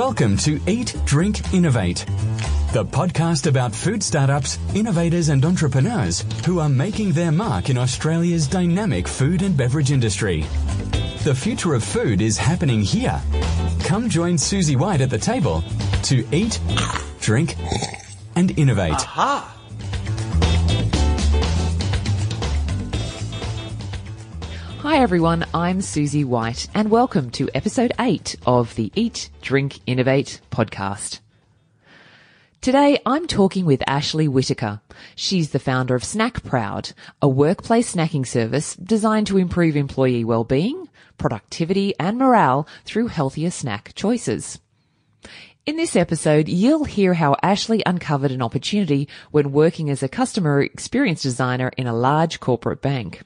Welcome to Eat, Drink, Innovate, the podcast about food startups, innovators, and entrepreneurs who are making their mark in Australia's dynamic food and beverage industry. The future of food is happening here. Come join Susie White at the table to eat, drink, and innovate. Aha! Hi everyone, I'm Susie White and welcome to episode 8 of the Eat, Drink, Innovate podcast. Today I'm talking with Ashley Whitaker. She's the founder of Snack Proud, a workplace snacking service designed to improve employee well-being, productivity and morale through healthier snack choices. In this episode, you'll hear how Ashley uncovered an opportunity when working as a customer experience designer in a large corporate bank.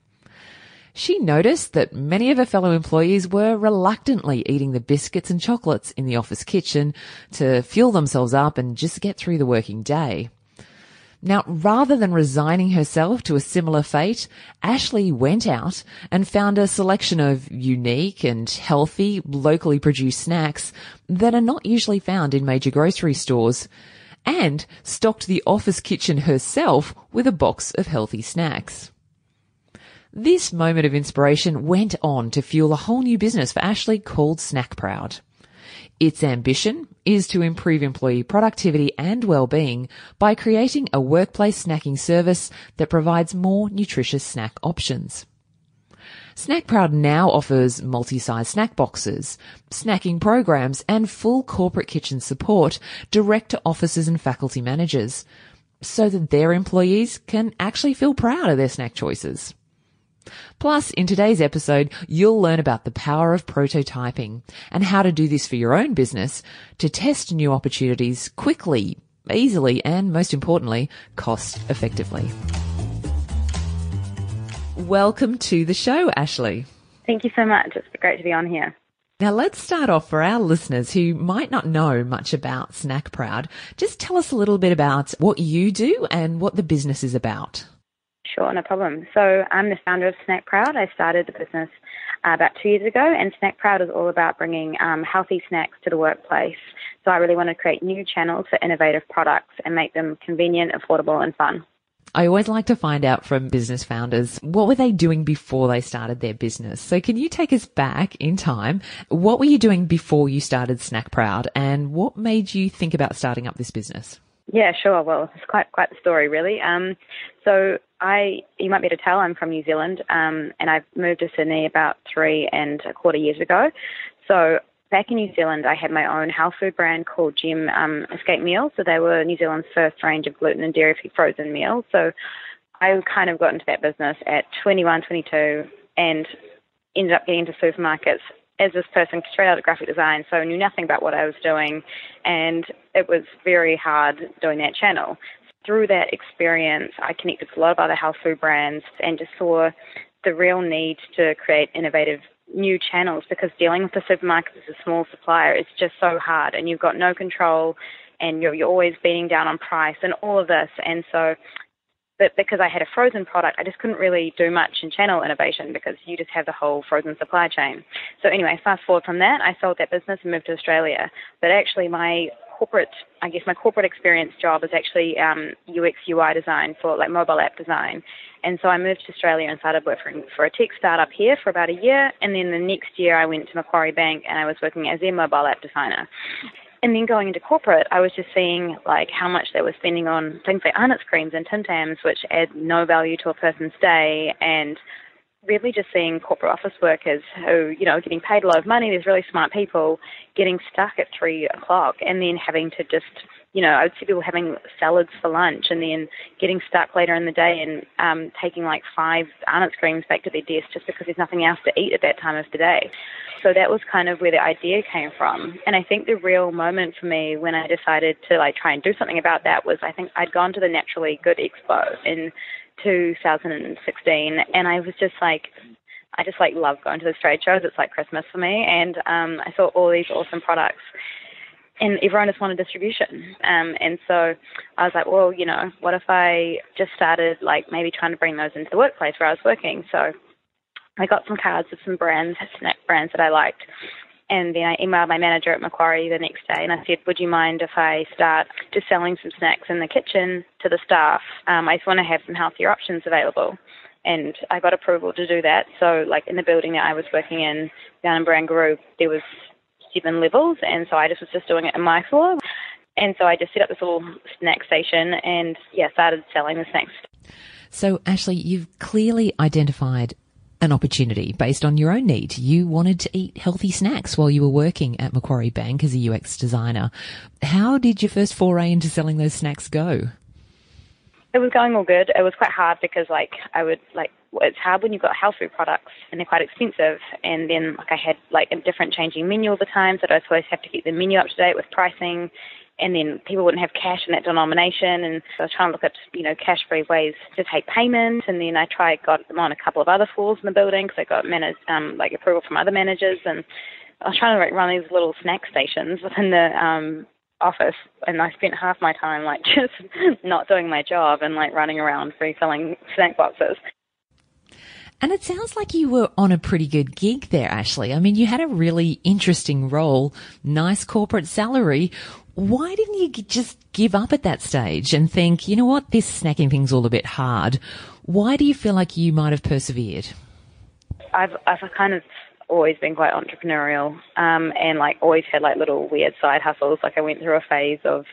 She noticed that many of her fellow employees were reluctantly eating the biscuits and chocolates in the office kitchen to fuel themselves up and just get through the working day. Now, rather than resigning herself to a similar fate, Ashley went out and found a selection of unique and healthy, locally produced snacks that are not usually found in major grocery stores and stocked the office kitchen herself with a box of healthy snacks. This moment of inspiration went on to fuel a whole new business for Ashley called Snack Proud. Its ambition is to improve employee productivity and well-being by creating a workplace snacking service that provides more nutritious snack options. Snack Proud now offers multi-size snack boxes, snacking programs and full corporate kitchen support direct to officers and faculty managers so that their employees can actually feel proud of their snack choices. Plus, in today's episode, you'll learn about the power of prototyping and how to do this for your own business to test new opportunities quickly, easily, and most importantly, cost effectively. Welcome to the show, Ashley. Thank you so much. It's great to be on here. Now let's start off for our listeners who might not know much about Snack Proud. Just tell us a little bit about what you do and what the business is about. Sure, no problem. So I'm the founder of Snack Proud. I started the business uh, about two years ago, and Snack Proud is all about bringing um, healthy snacks to the workplace. So I really want to create new channels for innovative products and make them convenient, affordable, and fun. I always like to find out from business founders what were they doing before they started their business. So can you take us back in time? What were you doing before you started Snack Proud and what made you think about starting up this business? Yeah, sure. Well, it's quite quite the story, really. Um, so I, you might be able to tell, I'm from New Zealand, um, and I've moved to Sydney about three and a quarter years ago. So back in New Zealand, I had my own health food brand called Jim um, Escape Meals. So they were New Zealand's first range of gluten and dairy-free frozen meals. So I kind of got into that business at 21, 22, and ended up getting into supermarkets as this person straight out of graphic design, so knew nothing about what I was doing, and it was very hard doing that channel. Through that experience, I connected with a lot of other health food brands and just saw the real need to create innovative new channels because dealing with the supermarkets as a small supplier is just so hard and you've got no control and you're, you're always beating down on price and all of this. And so but because I had a frozen product, I just couldn't really do much in channel innovation because you just have the whole frozen supply chain. So anyway, fast forward from that, I sold that business and moved to Australia. But actually, my corporate, I guess my corporate experience job is actually um, UX UI design for like mobile app design. And so I moved to Australia and started working for a tech startup here for about a year. And then the next year I went to Macquarie Bank and I was working as their mobile app designer. And then going into corporate, I was just seeing like how much they were spending on things like Arnott's creams and Tim Tams, which add no value to a person's day, and really just seeing corporate office workers who, you know, getting paid a lot of money, there's really smart people getting stuck at three o'clock and then having to just, you know, I would see people having salads for lunch and then getting stuck later in the day and um, taking like five Arnott's creams back to their desk just because there's nothing else to eat at that time of the day. So that was kind of where the idea came from. And I think the real moment for me when I decided to like try and do something about that was I think I'd gone to the Naturally Good Expo in 2016 and I was just like I just like love going to the trade shows. It's like Christmas for me and um I saw all these awesome products and everyone just wanted distribution. Um, and so I was like, well, you know, what if I just started like maybe trying to bring those into the workplace where I was working? So I got some cards of some brands, snack brands that I liked, And then I emailed my manager at Macquarie the next day and I said, Would you mind if I start just selling some snacks in the kitchen to the staff? Um, I just want to have some healthier options available. And I got approval to do that. So, like in the building that I was working in down in Barangaroo, there was seven levels, and so I just was just doing it in my floor. And so I just set up this little snack station and yeah, started selling the snacks. So Ashley, you've clearly identified an opportunity based on your own need. You wanted to eat healthy snacks while you were working at Macquarie Bank as a UX designer. How did your first foray into selling those snacks go? It was going all good. It was quite hard because like I would like it's hard when you've got health food products and they're quite expensive. And then like I had like a different changing menu all the time, so I'd always have to keep the menu up to date with pricing. And then people wouldn't have cash in that denomination, and so I was trying to look at you know cash-free ways to take payment. And then I tried got them on a couple of other floors in the building because I got managed um, like approval from other managers, and I was trying to run these little snack stations within the um, office and I spent half my time like just not doing my job and like running around refilling snack boxes. And it sounds like you were on a pretty good gig there, Ashley. I mean, you had a really interesting role, nice corporate salary. Why didn't you just give up at that stage and think, you know what, this snacking thing's all a bit hard? Why do you feel like you might have persevered? I've, I've kind of always been quite entrepreneurial um, and like always had like little weird side hustles. Like I went through a phase of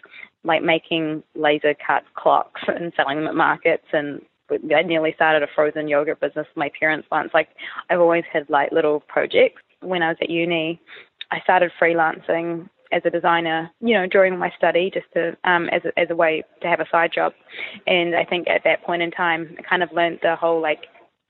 like making laser cut clocks and selling them at markets and I nearly started a frozen yogurt business with my parents once. Like I've always had like little projects. When I was at uni, I started freelancing as a designer, you know, during my study, just to um, as a, as a way to have a side job. And I think at that point in time, I kind of learned the whole like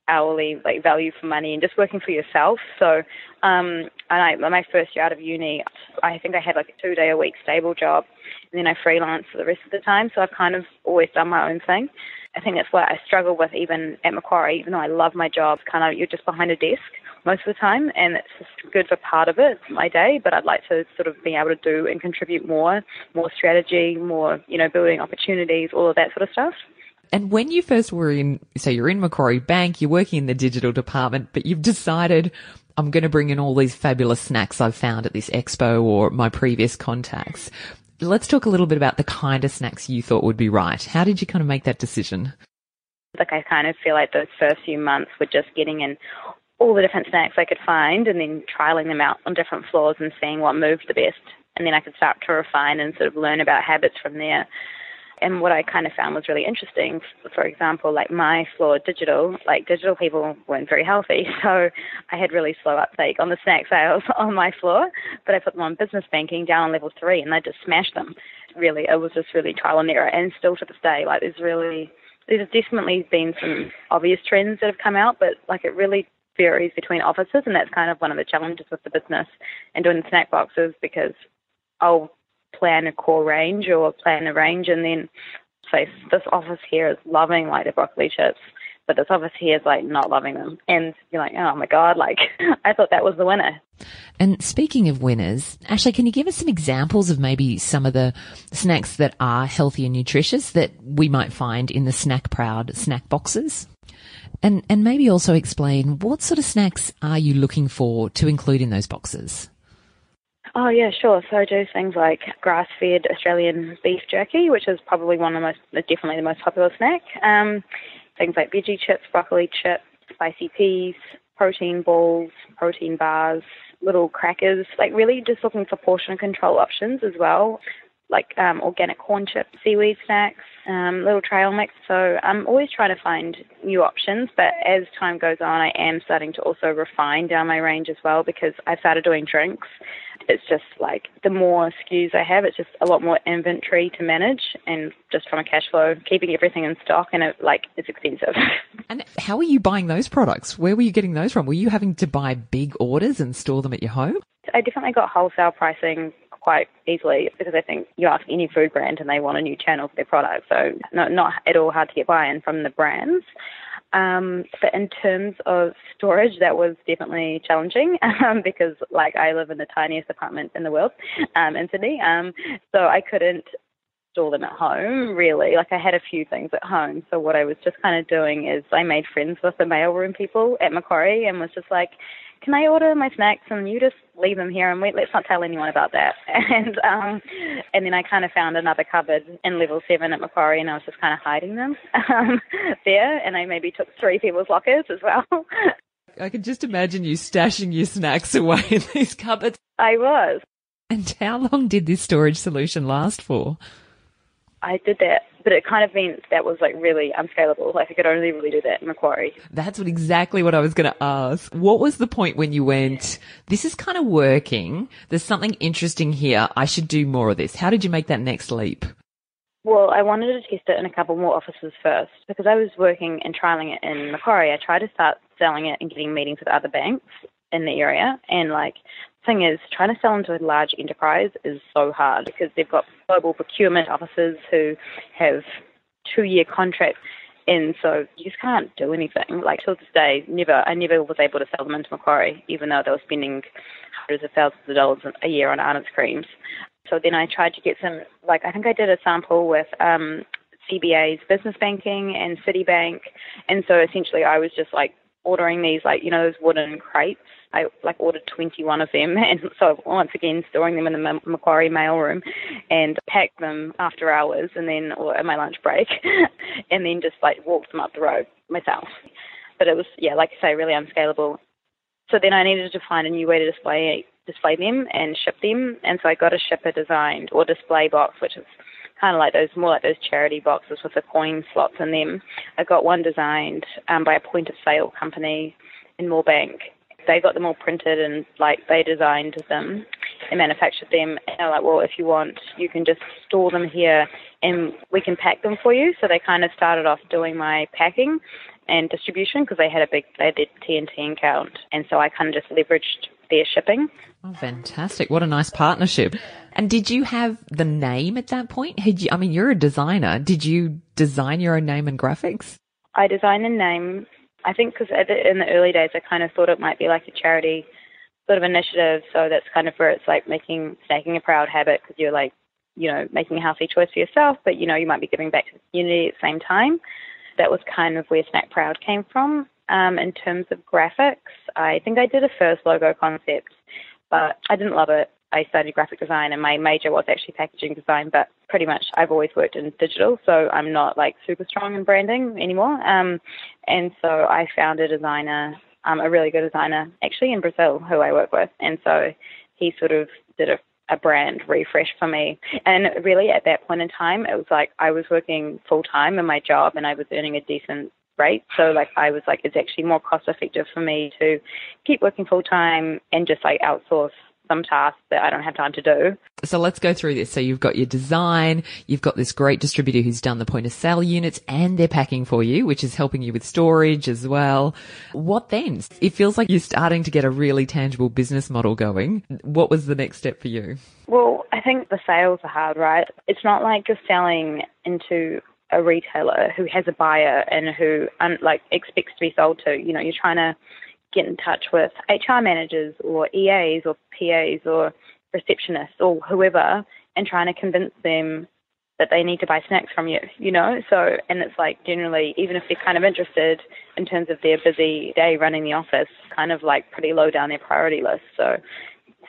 hourly like value for money and just working for yourself. So, um, and I my first year out of uni, I think I had like a two day a week stable job, and then I freelanced for the rest of the time. So I've kind of always done my own thing. I think that's what I struggle with even at Macquarie, even though I love my job, kind of you're just behind a desk most of the time and it's just good for part of it, my day, but I'd like to sort of be able to do and contribute more, more strategy, more, you know, building opportunities, all of that sort of stuff. And when you first were in, so you're in Macquarie Bank, you're working in the digital department, but you've decided I'm going to bring in all these fabulous snacks I've found at this expo or my previous contacts. Let's talk a little bit about the kind of snacks you thought would be right. How did you kind of make that decision? Like I kind of feel like those first few months were just getting in all the different snacks I could find and then trialing them out on different floors and seeing what moved the best. And then I could start to refine and sort of learn about habits from there. And what I kind of found was really interesting, for example, like my floor digital, like digital people weren't very healthy. So I had really slow uptake on the snack sales on my floor, but I put them on business banking down on level three and they just smashed them. Really, it was just really trial and error. And still to this day, like there's really, there's definitely been some obvious trends that have come out, but like it really varies between offices. And that's kind of one of the challenges with the business and doing the snack boxes because I'll plan a core range or plan a range and then say this office here is loving like the broccoli chips but this office here is like not loving them. And you're like oh my god like i thought that was the winner. And speaking of winners ashley can you give us some examples of maybe some of the snacks that are healthy and nutritious that we might find in the snack proud snack boxes? And and maybe also explain what sort of snacks are you looking for to include in those boxes Oh yeah, sure. So I do things like grass-fed Australian beef jerky, which is probably one of the most, definitely the most popular snack. Um, things like veggie chips, broccoli chips, spicy peas, protein balls, protein bars, little crackers. Like really just looking for portion control options as well like um, organic corn chips, seaweed snacks, um, little trail mix. So I'm always trying to find new options. But as time goes on, I am starting to also refine down my range as well because I started doing drinks. It's just like the more SKUs I have, it's just a lot more inventory to manage, and just from a cash flow, keeping everything in stock, and it like it's expensive. And how are you buying those products? Where were you getting those from? Were you having to buy big orders and store them at your home? I definitely got wholesale pricing quite easily because I think you ask any food brand and they want a new channel for their product. So not, not at all hard to get buy-in from the brands. Um, but in terms of storage, that was definitely challenging um, because, like, I live in the tiniest apartment in the world um, in Sydney, um, so I couldn't store them at home really. Like, I had a few things at home, so what I was just kind of doing is I made friends with the mailroom people at Macquarie and was just like, can I order my snacks and you just leave them here and we, let's not tell anyone about that. And um, and then I kind of found another cupboard in level seven at Macquarie and I was just kind of hiding them um, there. And I maybe took three people's lockers as well. I can just imagine you stashing your snacks away in these cupboards. I was. And how long did this storage solution last for? I did that, but it kind of meant that was like really unscalable. Like I could only really do that in Macquarie. That's what exactly what I was going to ask. What was the point when you went, this is kind of working. There's something interesting here. I should do more of this. How did you make that next leap? Well, I wanted to test it in a couple more offices first because I was working and trialing it in Macquarie. I tried to start selling it and getting meetings with other banks in the area, and like thing is, trying to sell into a large enterprise is so hard because they've got global procurement officers who have two year contracts. And so you just can't do anything. Like till this day, never, I never was able to sell them into Macquarie, even though they were spending hundreds of thousands of dollars a year on Arnott's creams. So then I tried to get some, like I think I did a sample with um, CBA's business banking and Citibank, and so essentially I was just like ordering these like you know those wooden crates. I like ordered 21 of them, and so once again storing them in the Macquarie mailroom, and packed them after hours, and then or at my lunch break, and then just like walked them up the road myself. But it was yeah, like I say, really unscalable. So then I needed to find a new way to display display them and ship them, and so I got a shipper designed or display box, which is kind of like those, more like those charity boxes with the coin slots in them. I got one designed um, by a point of sale company in Moorebank. They got them all printed and like they designed them and manufactured them. And they're like, well, if you want, you can just store them here and we can pack them for you. So they kind of started off doing my packing and distribution because they had a big, they had their TNT account. And so I kind of just leveraged their shipping. Oh, fantastic. What a nice partnership. And did you have the name at that point? Had you, I mean, you're a designer. Did you design your own name and graphics? I designed the name. I think because in the early days, I kind of thought it might be like a charity sort of initiative. So that's kind of where it's like making snacking a proud habit because you're like, you know, making a healthy choice for yourself, but you know, you might be giving back to the community at the same time. That was kind of where Snack Proud came from. Um, in terms of graphics, I think I did a first logo concept, but I didn't love it. I studied graphic design and my major was actually packaging design, but pretty much I've always worked in digital, so I'm not like super strong in branding anymore. Um, and so I found a designer, um, a really good designer, actually in Brazil, who I work with, and so he sort of did a a brand refresh for me. And really, at that point in time, it was like I was working full time in my job and I was earning a decent rate. So, like, I was like, it's actually more cost effective for me to keep working full time and just like outsource some tasks that I don't have time to do. So let's go through this. So you've got your design, you've got this great distributor who's done the point of sale units and they're packing for you, which is helping you with storage as well. What then? It feels like you're starting to get a really tangible business model going. What was the next step for you? Well, I think the sales are hard, right? It's not like you're selling into a retailer who has a buyer and who like expects to be sold to. You know, you're trying to get in touch with HR managers or EAs or PAs or receptionists or whoever and trying to convince them that they need to buy snacks from you, you know? So, and it's like generally, even if they're kind of interested in terms of their busy day running the office, kind of like pretty low down their priority list. So,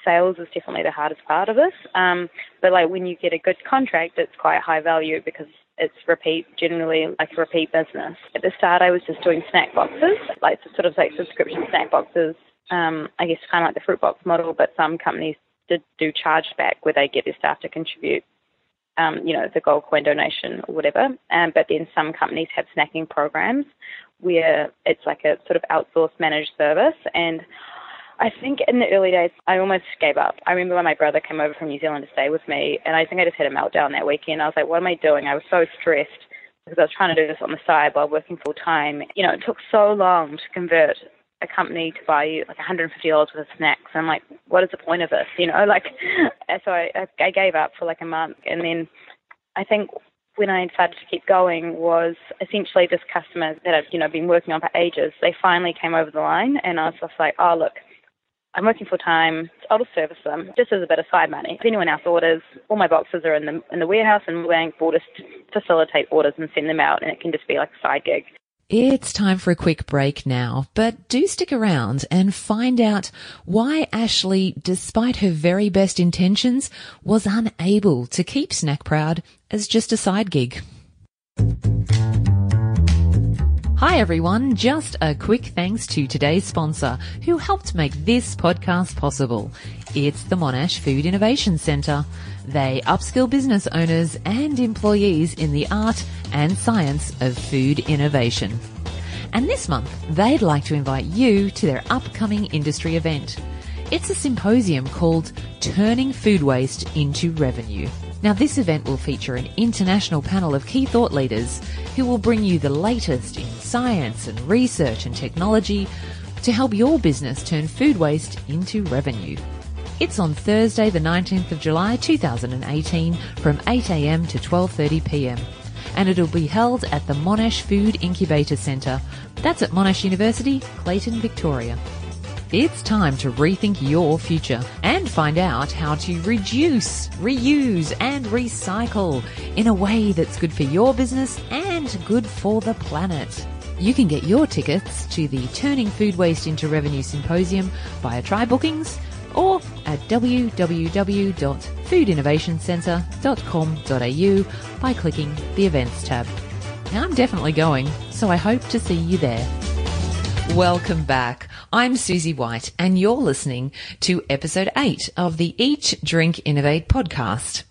sales is definitely the hardest part of this. Um, but like when you get a good contract, it's quite high value because it's repeat, generally like a repeat business. At the start, I was just doing snack boxes, like sort of like subscription snack boxes. Um, I guess kind of like the fruit box model, but some companies did do chargeback where they get their staff to contribute, um, you know, the gold coin donation or whatever. Um, but then some companies have snacking programs where it's like a sort of outsourced managed service. And I think in the early days, I almost gave up. I remember when my brother came over from New Zealand to stay with me, and I think I just had a meltdown that weekend. I was like, what am I doing? I was so stressed because I was trying to do this on the side while working full time. You know, it took so long to convert a company to buy you like $150 worth of snacks. I'm like, what is the point of this? You know, like, so I, I gave up for like a month. And then I think when I decided to keep going was essentially this customer that I've, you know, been working on for ages. They finally came over the line and I was just like, oh, look, I'm working full time. I'll just service them just as a bit of side money. If anyone else orders, all my boxes are in the in the warehouse, and we'll just facilitate orders and send them out, and it can just be like a side gig. It's time for a quick break now, but do stick around and find out why Ashley, despite her very best intentions, was unable to keep Snack Proud as just a side gig. Hi everyone, just a quick thanks to today's sponsor who helped make this podcast possible. It's the Monash Food Innovation Centre. They upskill business owners and employees in the art and science of food innovation. And this month, they'd like to invite you to their upcoming industry event. It's a symposium called Turning Food Waste into Revenue. Now, this event will feature an international panel of key thought leaders who will bring you the latest in science and research and technology to help your business turn food waste into revenue. It's on Thursday, the 19th of July 2018 from 8am to 12.30pm and it'll be held at the Monash Food Incubator Centre. That's at Monash University, Clayton, Victoria. It's time to rethink your future and find out how to reduce, reuse, and recycle in a way that's good for your business and good for the planet. You can get your tickets to the Turning Food Waste into Revenue Symposium via Try Bookings or at www.foodinnovationcentre.com.au by clicking the Events tab. Now I'm definitely going, so I hope to see you there. Welcome back. I'm Susie White, and you're listening to episode 8 of the Eat, Drink, Innovate podcast.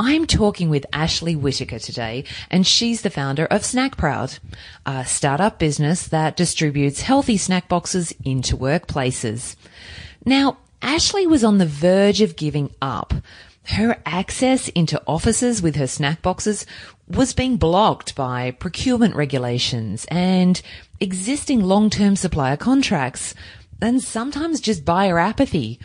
I'm talking with Ashley Whitaker today, and she's the founder of Snack Proud, a startup business that distributes healthy snack boxes into workplaces. Now, Ashley was on the verge of giving up. Her access into offices with her snack boxes was being blocked by procurement regulations and existing long-term supplier contracts and sometimes just buyer apathy.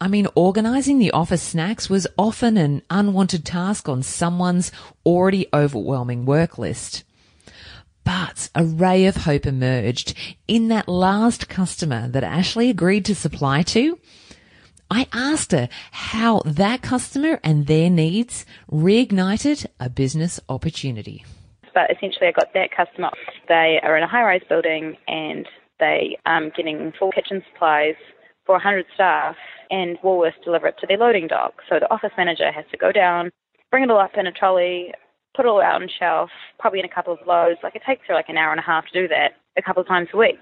I mean, organizing the office snacks was often an unwanted task on someone's already overwhelming work list. But a ray of hope emerged in that last customer that Ashley agreed to supply to I asked her how that customer and their needs reignited a business opportunity. But essentially, I got that customer. They are in a high rise building and they are um, getting full kitchen supplies for 100 staff, and Woolworths deliver it to their loading dock. So the office manager has to go down, bring it all up in a trolley, put it all out on shelf, probably in a couple of loads. Like it takes her like an hour and a half to do that a couple of times a week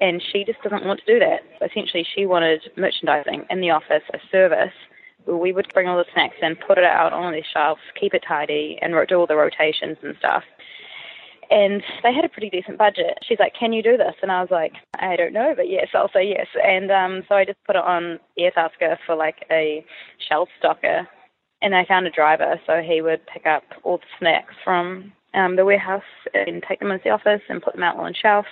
and she just doesn't want to do that. Essentially, she wanted merchandising in the office, a service where we would bring all the snacks in, put it out on the shelves, keep it tidy, and do all the rotations and stuff. And they had a pretty decent budget. She's like, "Can you do this?" And I was like, "I don't know, but yes, I'll say yes." And um, so I just put it on Airtasker for like a shelf stocker, and I found a driver so he would pick up all the snacks from um, the warehouse and take them into the office and put them out on shelf.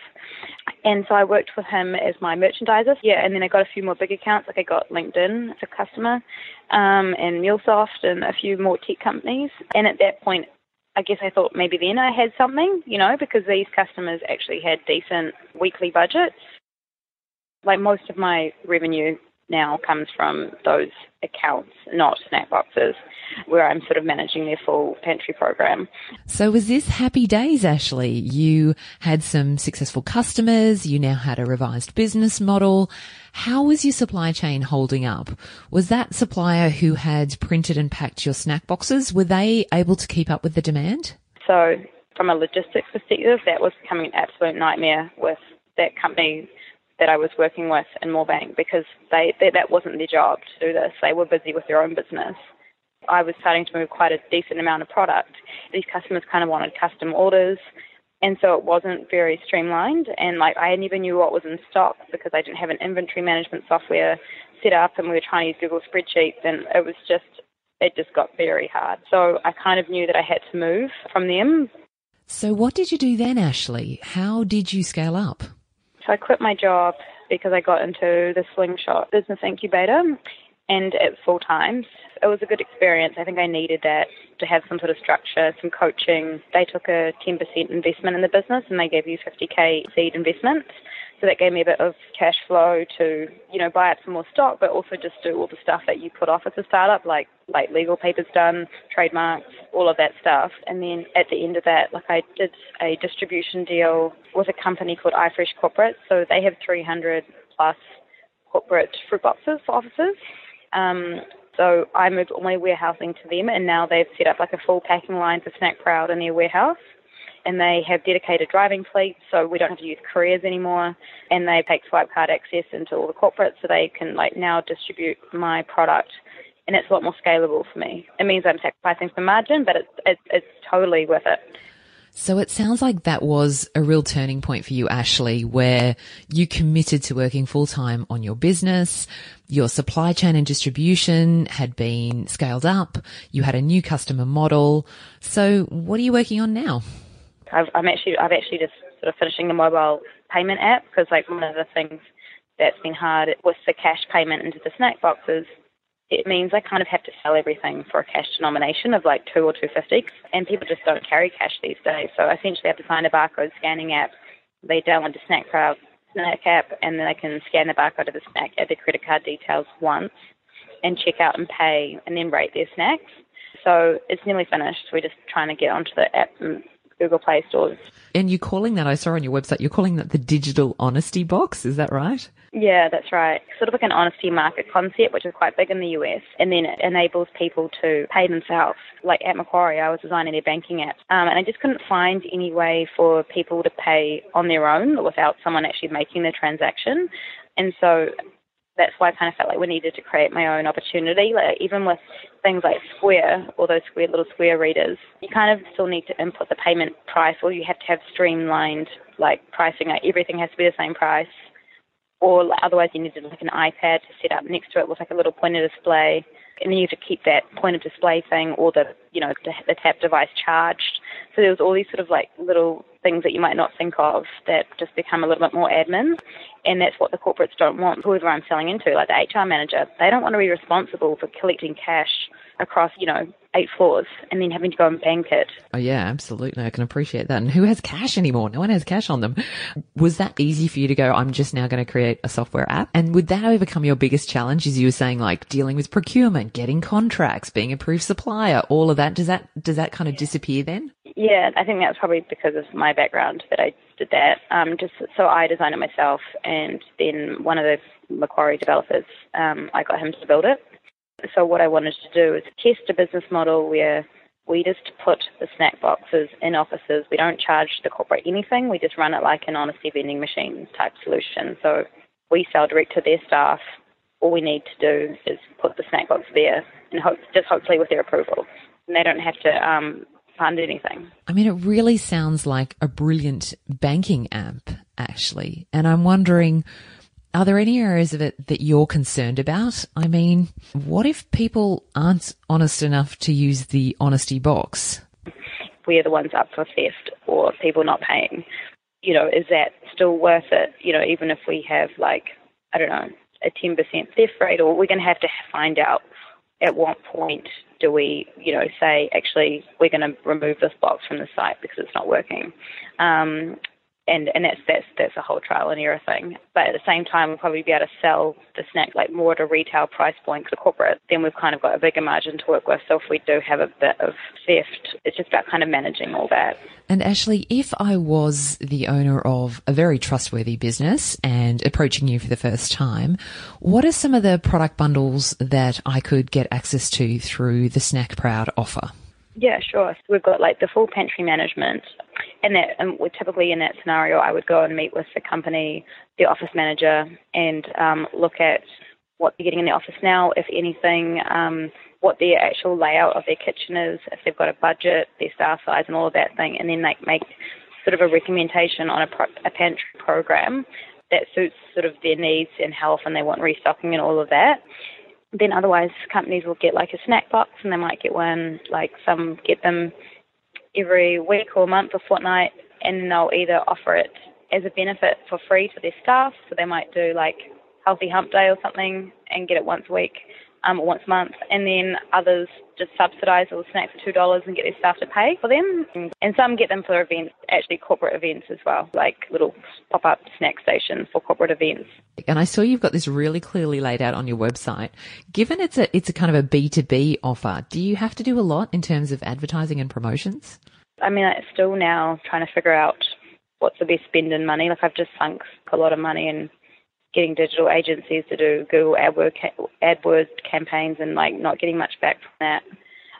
And so I worked with him as my merchandiser. Yeah, and then I got a few more big accounts, like I got LinkedIn as a customer, um, and MuleSoft and a few more tech companies. And at that point, I guess I thought maybe then I had something, you know, because these customers actually had decent weekly budgets. Like most of my revenue now comes from those accounts, not snack boxes, where I'm sort of managing their full pantry program. So was this happy days, Ashley? You had some successful customers, you now had a revised business model. How was your supply chain holding up? Was that supplier who had printed and packed your snack boxes, were they able to keep up with the demand? So from a logistics perspective, that was becoming an absolute nightmare with that company that I was working with in Moorebank because they, they that wasn't their job to do this. They were busy with their own business. I was starting to move quite a decent amount of product. These customers kind of wanted custom orders, and so it wasn't very streamlined. And like I never knew what was in stock because I didn't have an inventory management software set up, and we were trying to use Google spreadsheets, and it was just it just got very hard. So I kind of knew that I had to move from them. So what did you do then, Ashley? How did you scale up? So I quit my job because I got into the Slingshot business incubator and at full time. It was a good experience. I think I needed that to have some sort of structure, some coaching. They took a 10% investment in the business and they gave you 50k seed investment. So that gave me a bit of cash flow to, you know, buy up some more stock, but also just do all the stuff that you put off as a startup, like like legal papers done, trademarks, all of that stuff. And then at the end of that, like I did a distribution deal with a company called iFresh Corporate. So they have 300 plus corporate fruit boxes for offices. Um, so I moved all my warehousing to them, and now they've set up like a full packing line for Snack Proud in their warehouse and they have dedicated driving fleets, so we don't have to use couriers anymore. And they take swipe card access into all the corporates, so they can like now distribute my product, and it's a lot more scalable for me. It means I'm sacrificing some margin, but it's it's, it's totally worth it. So it sounds like that was a real turning point for you, Ashley, where you committed to working full time on your business. Your supply chain and distribution had been scaled up. You had a new customer model. So what are you working on now? I've, I'm actually I've actually just sort of finishing the mobile payment app because like one of the things that's been hard with the cash payment into the snack boxes, it means I kind of have to sell everything for a cash denomination of like two or two fifty, and people just don't carry cash these days. So essentially, I essentially have to find a barcode scanning app. They download the Snack Proud snack app, and then they can scan the barcode of the snack, add their credit card details once, and check out and pay, and then rate their snacks. So it's nearly finished. We're just trying to get onto the app and Google Play stores. And you're calling that, I saw on your website, you're calling that the digital honesty box, is that right? Yeah, that's right. Sort of like an honesty market concept, which is quite big in the US, and then it enables people to pay themselves. Like at Macquarie, I was designing their banking app, um, and I just couldn't find any way for people to pay on their own without someone actually making the transaction. And so that's why I kind of felt like we needed to create my own opportunity. Like even with things like Square or those Square little Square readers, you kind of still need to input the payment price, or you have to have streamlined like pricing. Like everything has to be the same price, or otherwise you need to like an iPad to set up next to it with like a little pointer display, and then you have to keep that point of display thing or the you know the, the tap device charged. So there was all these sort of like little things that you might not think of that just become a little bit more admin. And that's what the corporates don't want. Whoever I'm selling into, like the HR manager, they don't want to be responsible for collecting cash across, you know, eight floors and then having to go and bank it. Oh yeah, absolutely. I can appreciate that. And who has cash anymore? No one has cash on them. Was that easy for you to go, I'm just now going to create a software app? And would that overcome your biggest challenge as you were saying, like dealing with procurement, getting contracts, being approved supplier, all of that? Does that, does that kind of disappear then? Yeah, I think that's probably because of my background that I did that. Um, just so I designed it myself, and then one of the Macquarie developers, um, I got him to build it. So what I wanted to do is test a business model where we just put the snack boxes in offices. We don't charge the corporate anything. We just run it like an honesty vending machine type solution. So we sell direct to their staff. All we need to do is put the snack box there, and hope, just hopefully with their approval. And they don't have to um, fund anything. I mean, it really sounds like a brilliant banking app, actually. And I'm wondering, are there any areas of it that you're concerned about? I mean, what if people aren't honest enough to use the honesty box? We're the ones up for theft or people not paying. You know, is that still worth it? You know, even if we have like, I don't know, a 10% theft rate, or we're going to have to find out at what point do we, you know, say actually we're going to remove this box from the site because it's not working? Um, and and that's that's that's a whole trial and error thing. But at the same time, we'll probably be able to sell the snack like more at a retail price point to corporate. Then we've kind of got a bigger margin to work with. So if we do have a bit of theft, it's just about kind of managing all that. And Ashley, if I was the owner of a very trustworthy business and approaching you for the first time, what are some of the product bundles that I could get access to through the Snack Proud offer? Yeah, sure. So we've got like the full pantry management, and that and we're typically in that scenario, I would go and meet with the company, the office manager, and um, look at what they're getting in the office now, if anything, um, what their actual layout of their kitchen is, if they've got a budget, their staff size, and all of that thing, and then like make sort of a recommendation on a, pro- a pantry program that suits sort of their needs and health, and they want restocking and all of that then otherwise companies will get like a snack box and they might get one like some get them every week or month or fortnight and they'll either offer it as a benefit for free to their staff. So they might do like healthy hump day or something and get it once a week um, once a month, and then others just subsidise all the snacks for two dollars and get their staff to pay for them, and some get them for events, actually corporate events as well, like little pop-up snack stations for corporate events. And I saw you've got this really clearly laid out on your website. Given it's a it's a kind of a B two B offer, do you have to do a lot in terms of advertising and promotions? I mean, I'm still now trying to figure out what's the best spend in money. Like I've just sunk a lot of money in getting digital agencies to do Google AdWords, AdWords campaigns and like not getting much back from that.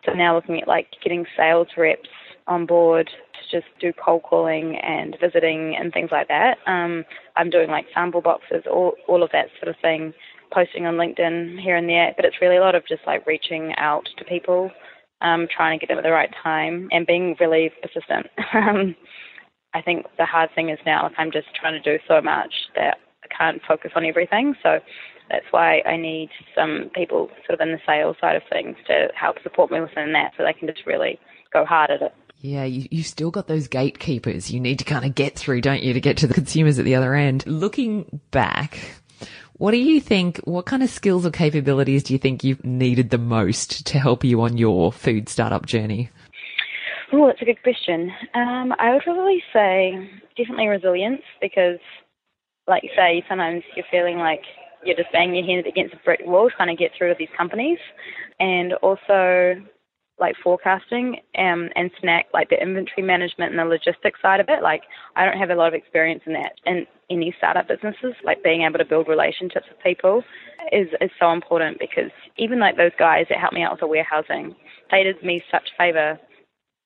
So now looking at like getting sales reps on board to just do cold calling and visiting and things like that. Um, I'm doing like sample boxes, all all of that sort of thing, posting on LinkedIn here and there. But it's really a lot of just like reaching out to people, um, trying to get them at the right time, and being really persistent. Um, I think the hard thing is now like I'm just trying to do so much that can't focus on everything. So that's why I need some people sort of in the sales side of things to help support me within that so they can just really go hard at it. Yeah, you, you still got those gatekeepers you need to kind of get through, don't you, to get to the consumers at the other end. Looking back, what do you think, what kind of skills or capabilities do you think you've needed the most to help you on your food startup journey? Oh, that's a good question. Um, I would probably say definitely resilience because, like you say, sometimes you're feeling like you're just banging your head against a brick wall trying to get through to these companies, and also like forecasting um, and snack like the inventory management and the logistics side of it. Like I don't have a lot of experience in that in any startup businesses. Like being able to build relationships with people is is so important because even like those guys that helped me out with the warehousing, they did me such favor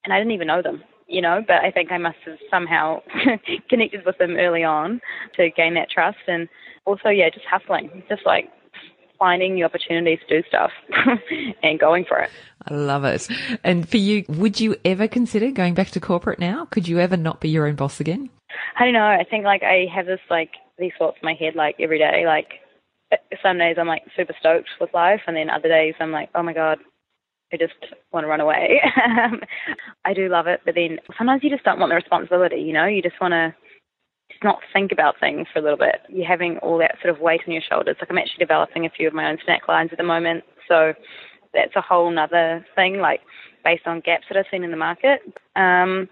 and I didn't even know them, you know, but I think I must have somehow connected with them early on to gain that trust. And also, yeah, just hustling, just like finding the opportunities to do stuff and going for it. I love it. And for you, would you ever consider going back to corporate now? Could you ever not be your own boss again? I don't know. I think like I have this like these thoughts in my head like every day. Like uh, some days I'm like super stoked with life, and then other days I'm like, oh my god, I just want to run away. I do love it, but then sometimes you just don't want the responsibility, you know? You just want to just not think about things for a little bit. You're having all that sort of weight on your shoulders. Like I'm actually developing a few of my own snack lines at the moment, so that's a whole nother thing, like based on gaps that I've seen in the market. Um,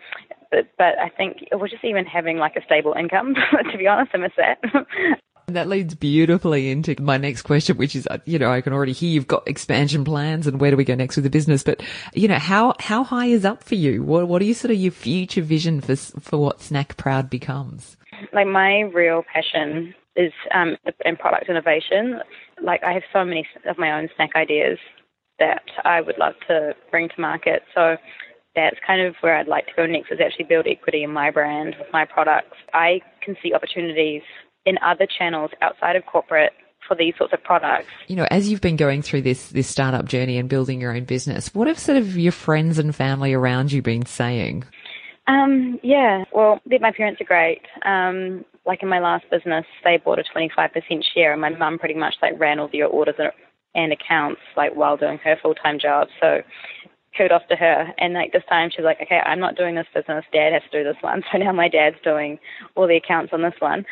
but, but I think was just even having like a stable income, to be honest, I miss that. That leads beautifully into my next question, which is, uh, you know, I can already hear you've got expansion plans and where do we go next with the business? But, you know, how, how high is up for you? What, what are you sort of your future vision for, for what Snack Proud becomes? Like my real passion is, um, in product innovation. Like I have so many of my own snack ideas that I would love to bring to market. So that's kind of where I'd like to go next is actually build equity in my brand with my products. I can see opportunities in other channels outside of corporate for these sorts of products. You know, as you've been going through this this startup journey and building your own business, what have sort of your friends and family around you been saying? Um, yeah, well, my parents are great. Um, like in my last business, they bought a 25% share, and my mum pretty much like ran all the orders and accounts like while doing her full time job. So kudos to her. And like this time, she's like, okay, I'm not doing this business. Dad has to do this one. So now my dad's doing all the accounts on this one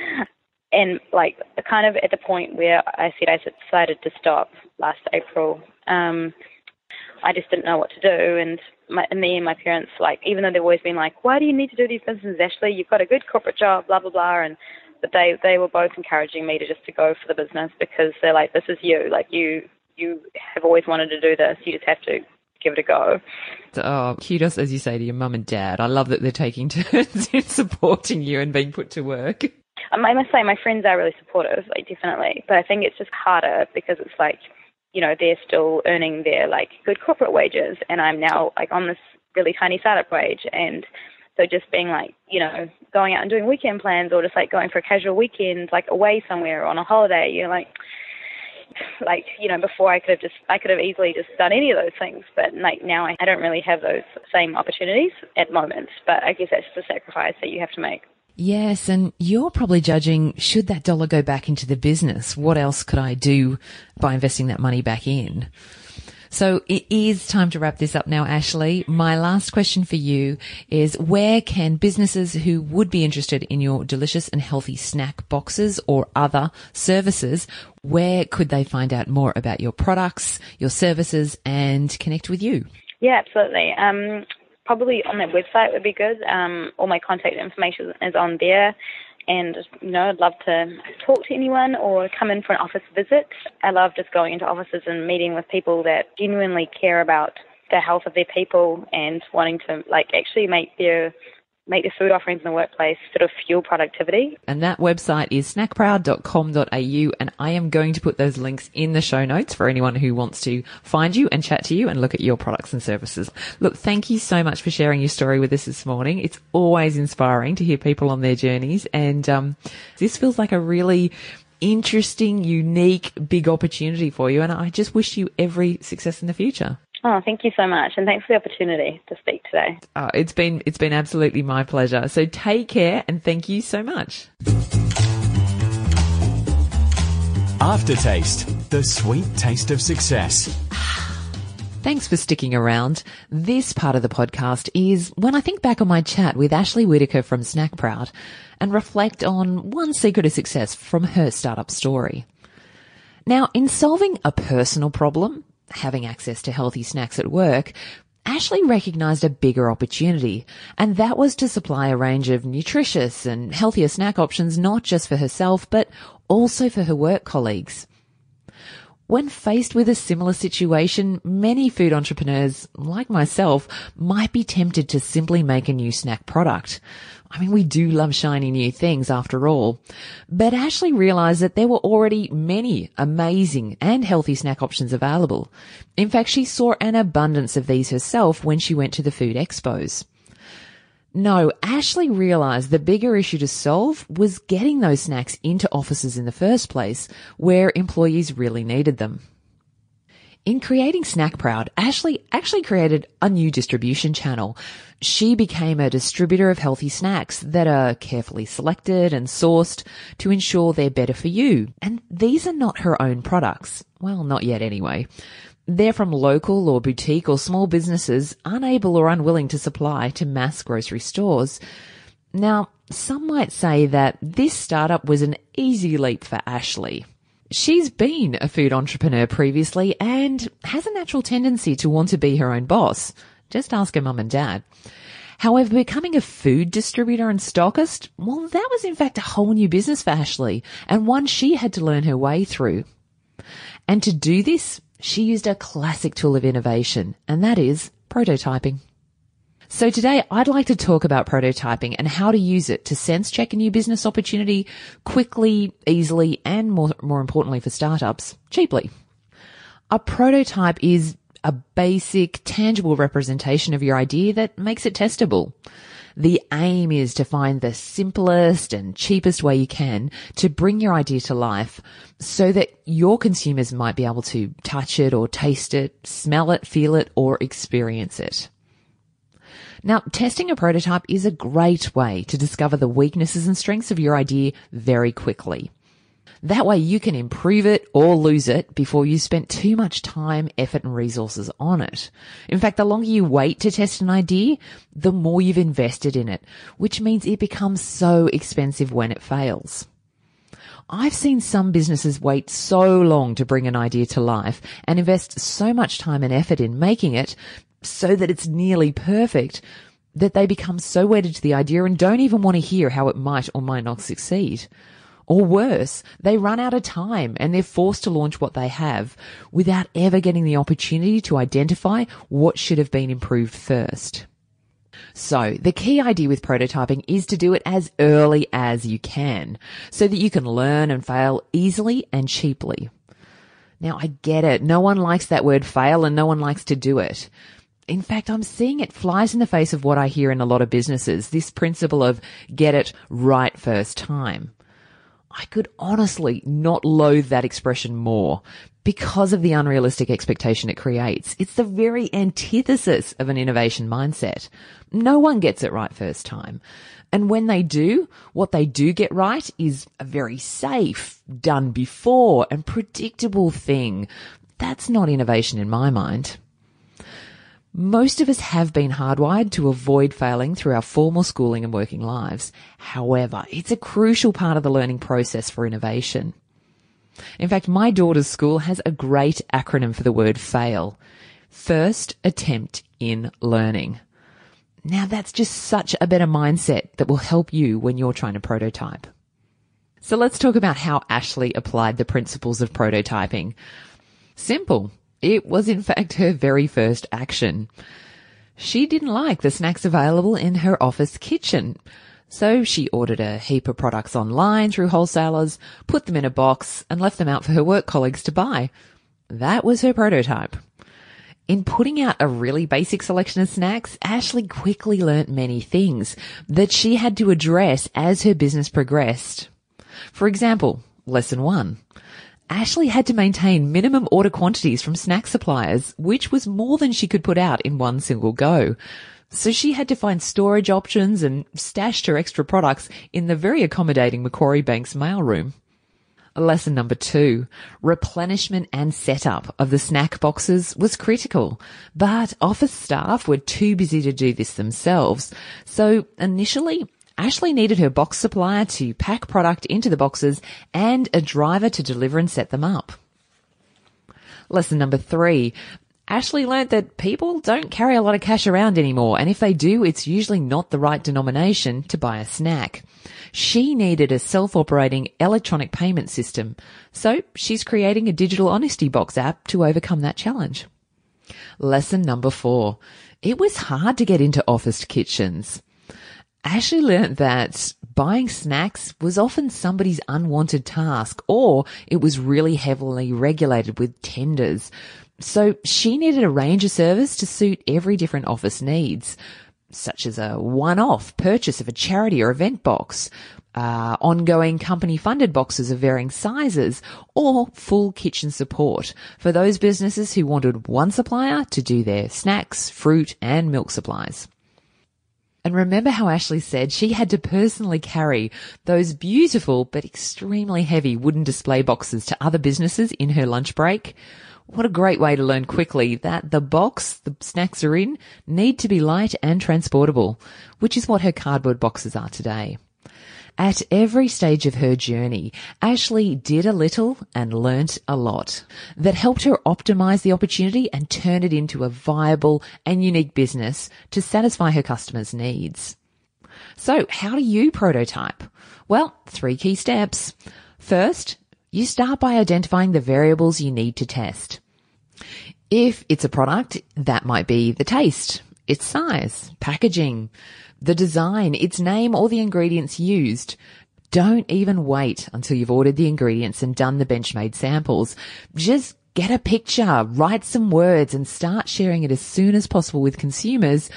and like kind of at the point where I said I decided to stop last April, um, I just didn't know what to do. And, my, and me and my parents, like, even though they've always been like, why do you need to do these businesses, Ashley? You've got a good corporate job, blah, blah, blah. And, but they, they were both encouraging me to just to go for the business because they're like, this is you. Like, you, you have always wanted to do this. You just have to give it a go. Oh, kudos, as you say, to your mum and dad. I love that they're taking turns in supporting you and being put to work. I must say my friends are really supportive, like definitely. But I think it's just harder because it's like, you know, they're still earning their like good corporate wages, and I'm now like on this really tiny startup wage, and so just being like, you know, going out and doing weekend plans, or just like going for a casual weekend, like away somewhere or on a holiday, you're like, like you know before I could have just I could have easily just done any of those things but like now I, I don't really have those same opportunities at the moment but I guess that's the sacrifice that you have to make Yes, and you're probably judging should that dollar go back into the business? What else could I do by investing that money back in? So it is time to wrap this up now, Ashley. My last question for you is where can businesses who would be interested in your delicious and healthy snack boxes or other services, where could they find out more about your products, your services and connect with you? Yeah, absolutely. Um, probably on their website would be good. Um, all my contact information is on there and you know I'd love to talk to anyone or come in for an office visit. I love just going into offices and meeting with people that genuinely care about the health of their people and wanting to like actually make their make the food offerings in the workplace sort of fuel productivity. And that website is snackproud.com.au and I am going to put those links in the show notes for anyone who wants to find you and chat to you and look at your products and services. Look, thank you so much for sharing your story with us this morning. It's always inspiring to hear people on their journeys and um, this feels like a really interesting, unique, big opportunity for you and I just wish you every success in the future. Oh, thank you so much, and thanks for the opportunity to speak today. Oh, it's been it's been absolutely my pleasure. So take care, and thank you so much. Aftertaste, the sweet taste of success. Thanks for sticking around. This part of the podcast is when I think back on my chat with Ashley Whitaker from Snack Proud and reflect on one secret of success from her startup story. Now, in solving a personal problem, having access to healthy snacks at work, Ashley recognized a bigger opportunity, and that was to supply a range of nutritious and healthier snack options not just for herself, but also for her work colleagues. When faced with a similar situation, many food entrepreneurs, like myself, might be tempted to simply make a new snack product. I mean, we do love shiny new things after all. But Ashley realized that there were already many amazing and healthy snack options available. In fact, she saw an abundance of these herself when she went to the food expos. No, Ashley realized the bigger issue to solve was getting those snacks into offices in the first place where employees really needed them. In creating Snack Proud, Ashley actually created a new distribution channel. She became a distributor of healthy snacks that are carefully selected and sourced to ensure they're better for you. And these are not her own products. Well, not yet anyway. They're from local or boutique or small businesses unable or unwilling to supply to mass grocery stores. Now, some might say that this startup was an easy leap for Ashley. She's been a food entrepreneur previously and has a natural tendency to want to be her own boss. Just ask her mum and dad. However, becoming a food distributor and stockist, well, that was in fact a whole new business for Ashley and one she had to learn her way through. And to do this, she used a classic tool of innovation, and that is prototyping. So today I'd like to talk about prototyping and how to use it to sense check a new business opportunity quickly, easily, and more, more importantly for startups, cheaply. A prototype is a basic, tangible representation of your idea that makes it testable. The aim is to find the simplest and cheapest way you can to bring your idea to life so that your consumers might be able to touch it or taste it, smell it, feel it, or experience it. Now, testing a prototype is a great way to discover the weaknesses and strengths of your idea very quickly. That way you can improve it or lose it before you spent too much time, effort and resources on it. In fact, the longer you wait to test an idea, the more you've invested in it, which means it becomes so expensive when it fails. I've seen some businesses wait so long to bring an idea to life and invest so much time and effort in making it so that it's nearly perfect that they become so wedded to the idea and don't even want to hear how it might or might not succeed. Or worse, they run out of time and they're forced to launch what they have without ever getting the opportunity to identify what should have been improved first. So the key idea with prototyping is to do it as early as you can so that you can learn and fail easily and cheaply. Now I get it. No one likes that word fail and no one likes to do it. In fact, I'm seeing it flies in the face of what I hear in a lot of businesses. This principle of get it right first time. I could honestly not loathe that expression more because of the unrealistic expectation it creates. It's the very antithesis of an innovation mindset. No one gets it right first time. And when they do, what they do get right is a very safe, done before and predictable thing that's not innovation in my mind. Most of us have been hardwired to avoid failing through our formal schooling and working lives. However, it's a crucial part of the learning process for innovation. In fact, my daughter's school has a great acronym for the word fail. First attempt in learning. Now that's just such a better mindset that will help you when you're trying to prototype. So let's talk about how Ashley applied the principles of prototyping. Simple. It was in fact her very first action. She didn't like the snacks available in her office kitchen. So she ordered a heap of products online through wholesalers, put them in a box and left them out for her work colleagues to buy. That was her prototype. In putting out a really basic selection of snacks, Ashley quickly learnt many things that she had to address as her business progressed. For example, lesson one. Ashley had to maintain minimum order quantities from snack suppliers, which was more than she could put out in one single go. So she had to find storage options and stashed her extra products in the very accommodating Macquarie Bank's mailroom. Lesson number two, replenishment and setup of the snack boxes was critical, but office staff were too busy to do this themselves. So initially, Ashley needed her box supplier to pack product into the boxes and a driver to deliver and set them up. Lesson number three. Ashley learnt that people don't carry a lot of cash around anymore, and if they do, it's usually not the right denomination to buy a snack. She needed a self-operating electronic payment system, so she's creating a digital honesty box app to overcome that challenge. Lesson number four. It was hard to get into office kitchens. Ashley learnt that buying snacks was often somebody's unwanted task or it was really heavily regulated with tenders. So she needed a range of service to suit every different office needs, such as a one-off purchase of a charity or event box, uh, ongoing company funded boxes of varying sizes, or full kitchen support for those businesses who wanted one supplier to do their snacks, fruit and milk supplies. And remember how Ashley said she had to personally carry those beautiful but extremely heavy wooden display boxes to other businesses in her lunch break? What a great way to learn quickly that the box the snacks are in need to be light and transportable, which is what her cardboard boxes are today. At every stage of her journey, Ashley did a little and learnt a lot that helped her optimize the opportunity and turn it into a viable and unique business to satisfy her customers' needs. So how do you prototype? Well, three key steps. First, you start by identifying the variables you need to test. If it's a product, that might be the taste, its size, packaging, the design, its name, or the ingredients used. Don't even wait until you've ordered the ingredients and done the Benchmade samples. Just get a picture, write some words and start sharing it as soon as possible with consumers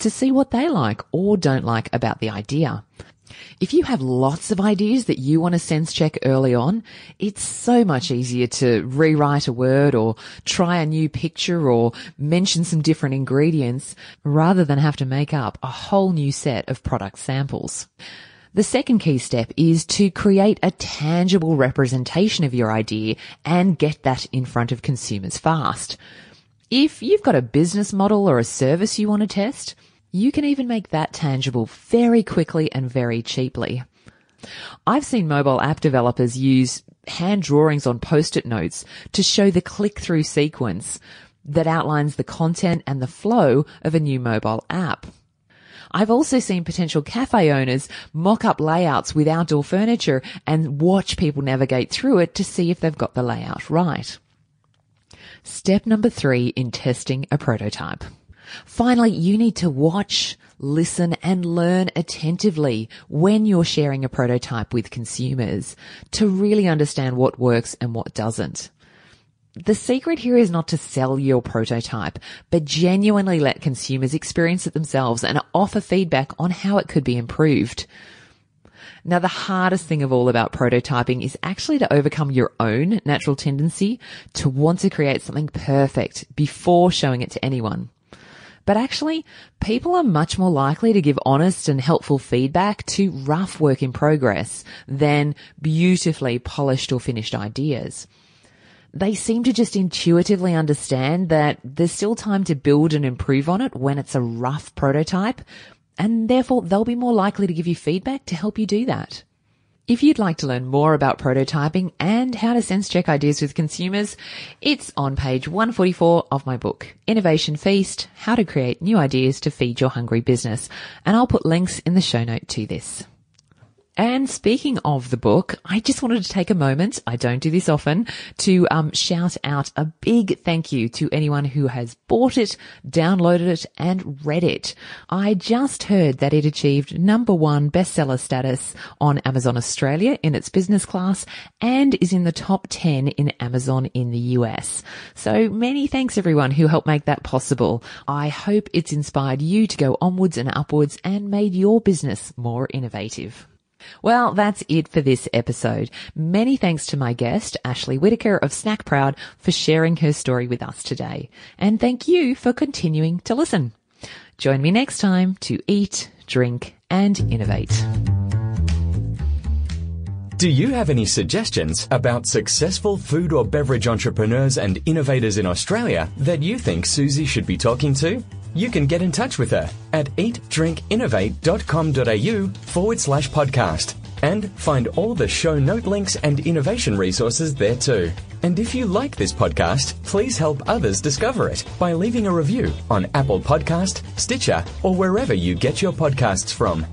to see what they like or don't like about the idea. If you have lots of ideas that you want to sense check early on, it's so much easier to rewrite a word or try a new picture or mention some different ingredients rather than have to make up a whole new set of product samples. The second key step is to create a tangible representation of your idea and get that in front of consumers fast. If you've got a business model or a service you want to test, you can even make that tangible very quickly and very cheaply. I've seen mobile app developers use hand drawings on post-it notes to show the click-through sequence that outlines the content and the flow of a new mobile app. I've also seen potential cafe owners mock up layouts with outdoor furniture and watch people navigate through it to see if they've got the layout right. Step number three in testing a prototype. Finally, you need to watch, listen and learn attentively when you're sharing a prototype with consumers to really understand what works and what doesn't. The secret here is not to sell your prototype, but genuinely let consumers experience it themselves and offer feedback on how it could be improved. Now, the hardest thing of all about prototyping is actually to overcome your own natural tendency to want to create something perfect before showing it to anyone. But actually, people are much more likely to give honest and helpful feedback to rough work in progress than beautifully polished or finished ideas. they seem to just intuitively understand that there's still time to build and improve on it when it's a rough prototype, and therefore they'll be more likely to give you feedback to help you do that. If you'd like to learn more about prototyping and how to sense check ideas with consumers, it's on page 144 of my book, Innovation Feast, How to Create New Ideas to Feed Your Hungry Business. And I'll put links in the show note to this. And speaking of the book, I just wanted to take a moment, I don't do this often, to um, shout out a big thank you to anyone who has bought it, downloaded it, and read it. I just heard that it achieved number one bestseller status on Amazon Australia in its business class and is in the top 10 in Amazon in the US. So many thanks everyone who helped make that possible. I hope it's inspired you to go onwards and upwards and made your business more innovative. Well, that's it for this episode. Many thanks to my guest, Ashley Whitaker of Snack Proud, for sharing her story with us today. And thank you for continuing to listen. Join me next time to eat, drink, and innovate. Do you have any suggestions about successful food or beverage entrepreneurs and innovators in Australia that you think Susie should be talking to? You can get in touch with her at eatdrinkinnovate.com.au forward slash podcast and find all the show note links and innovation resources there too. And if you like this podcast, please help others discover it by leaving a review on Apple Podcast, Stitcher, or wherever you get your podcasts from.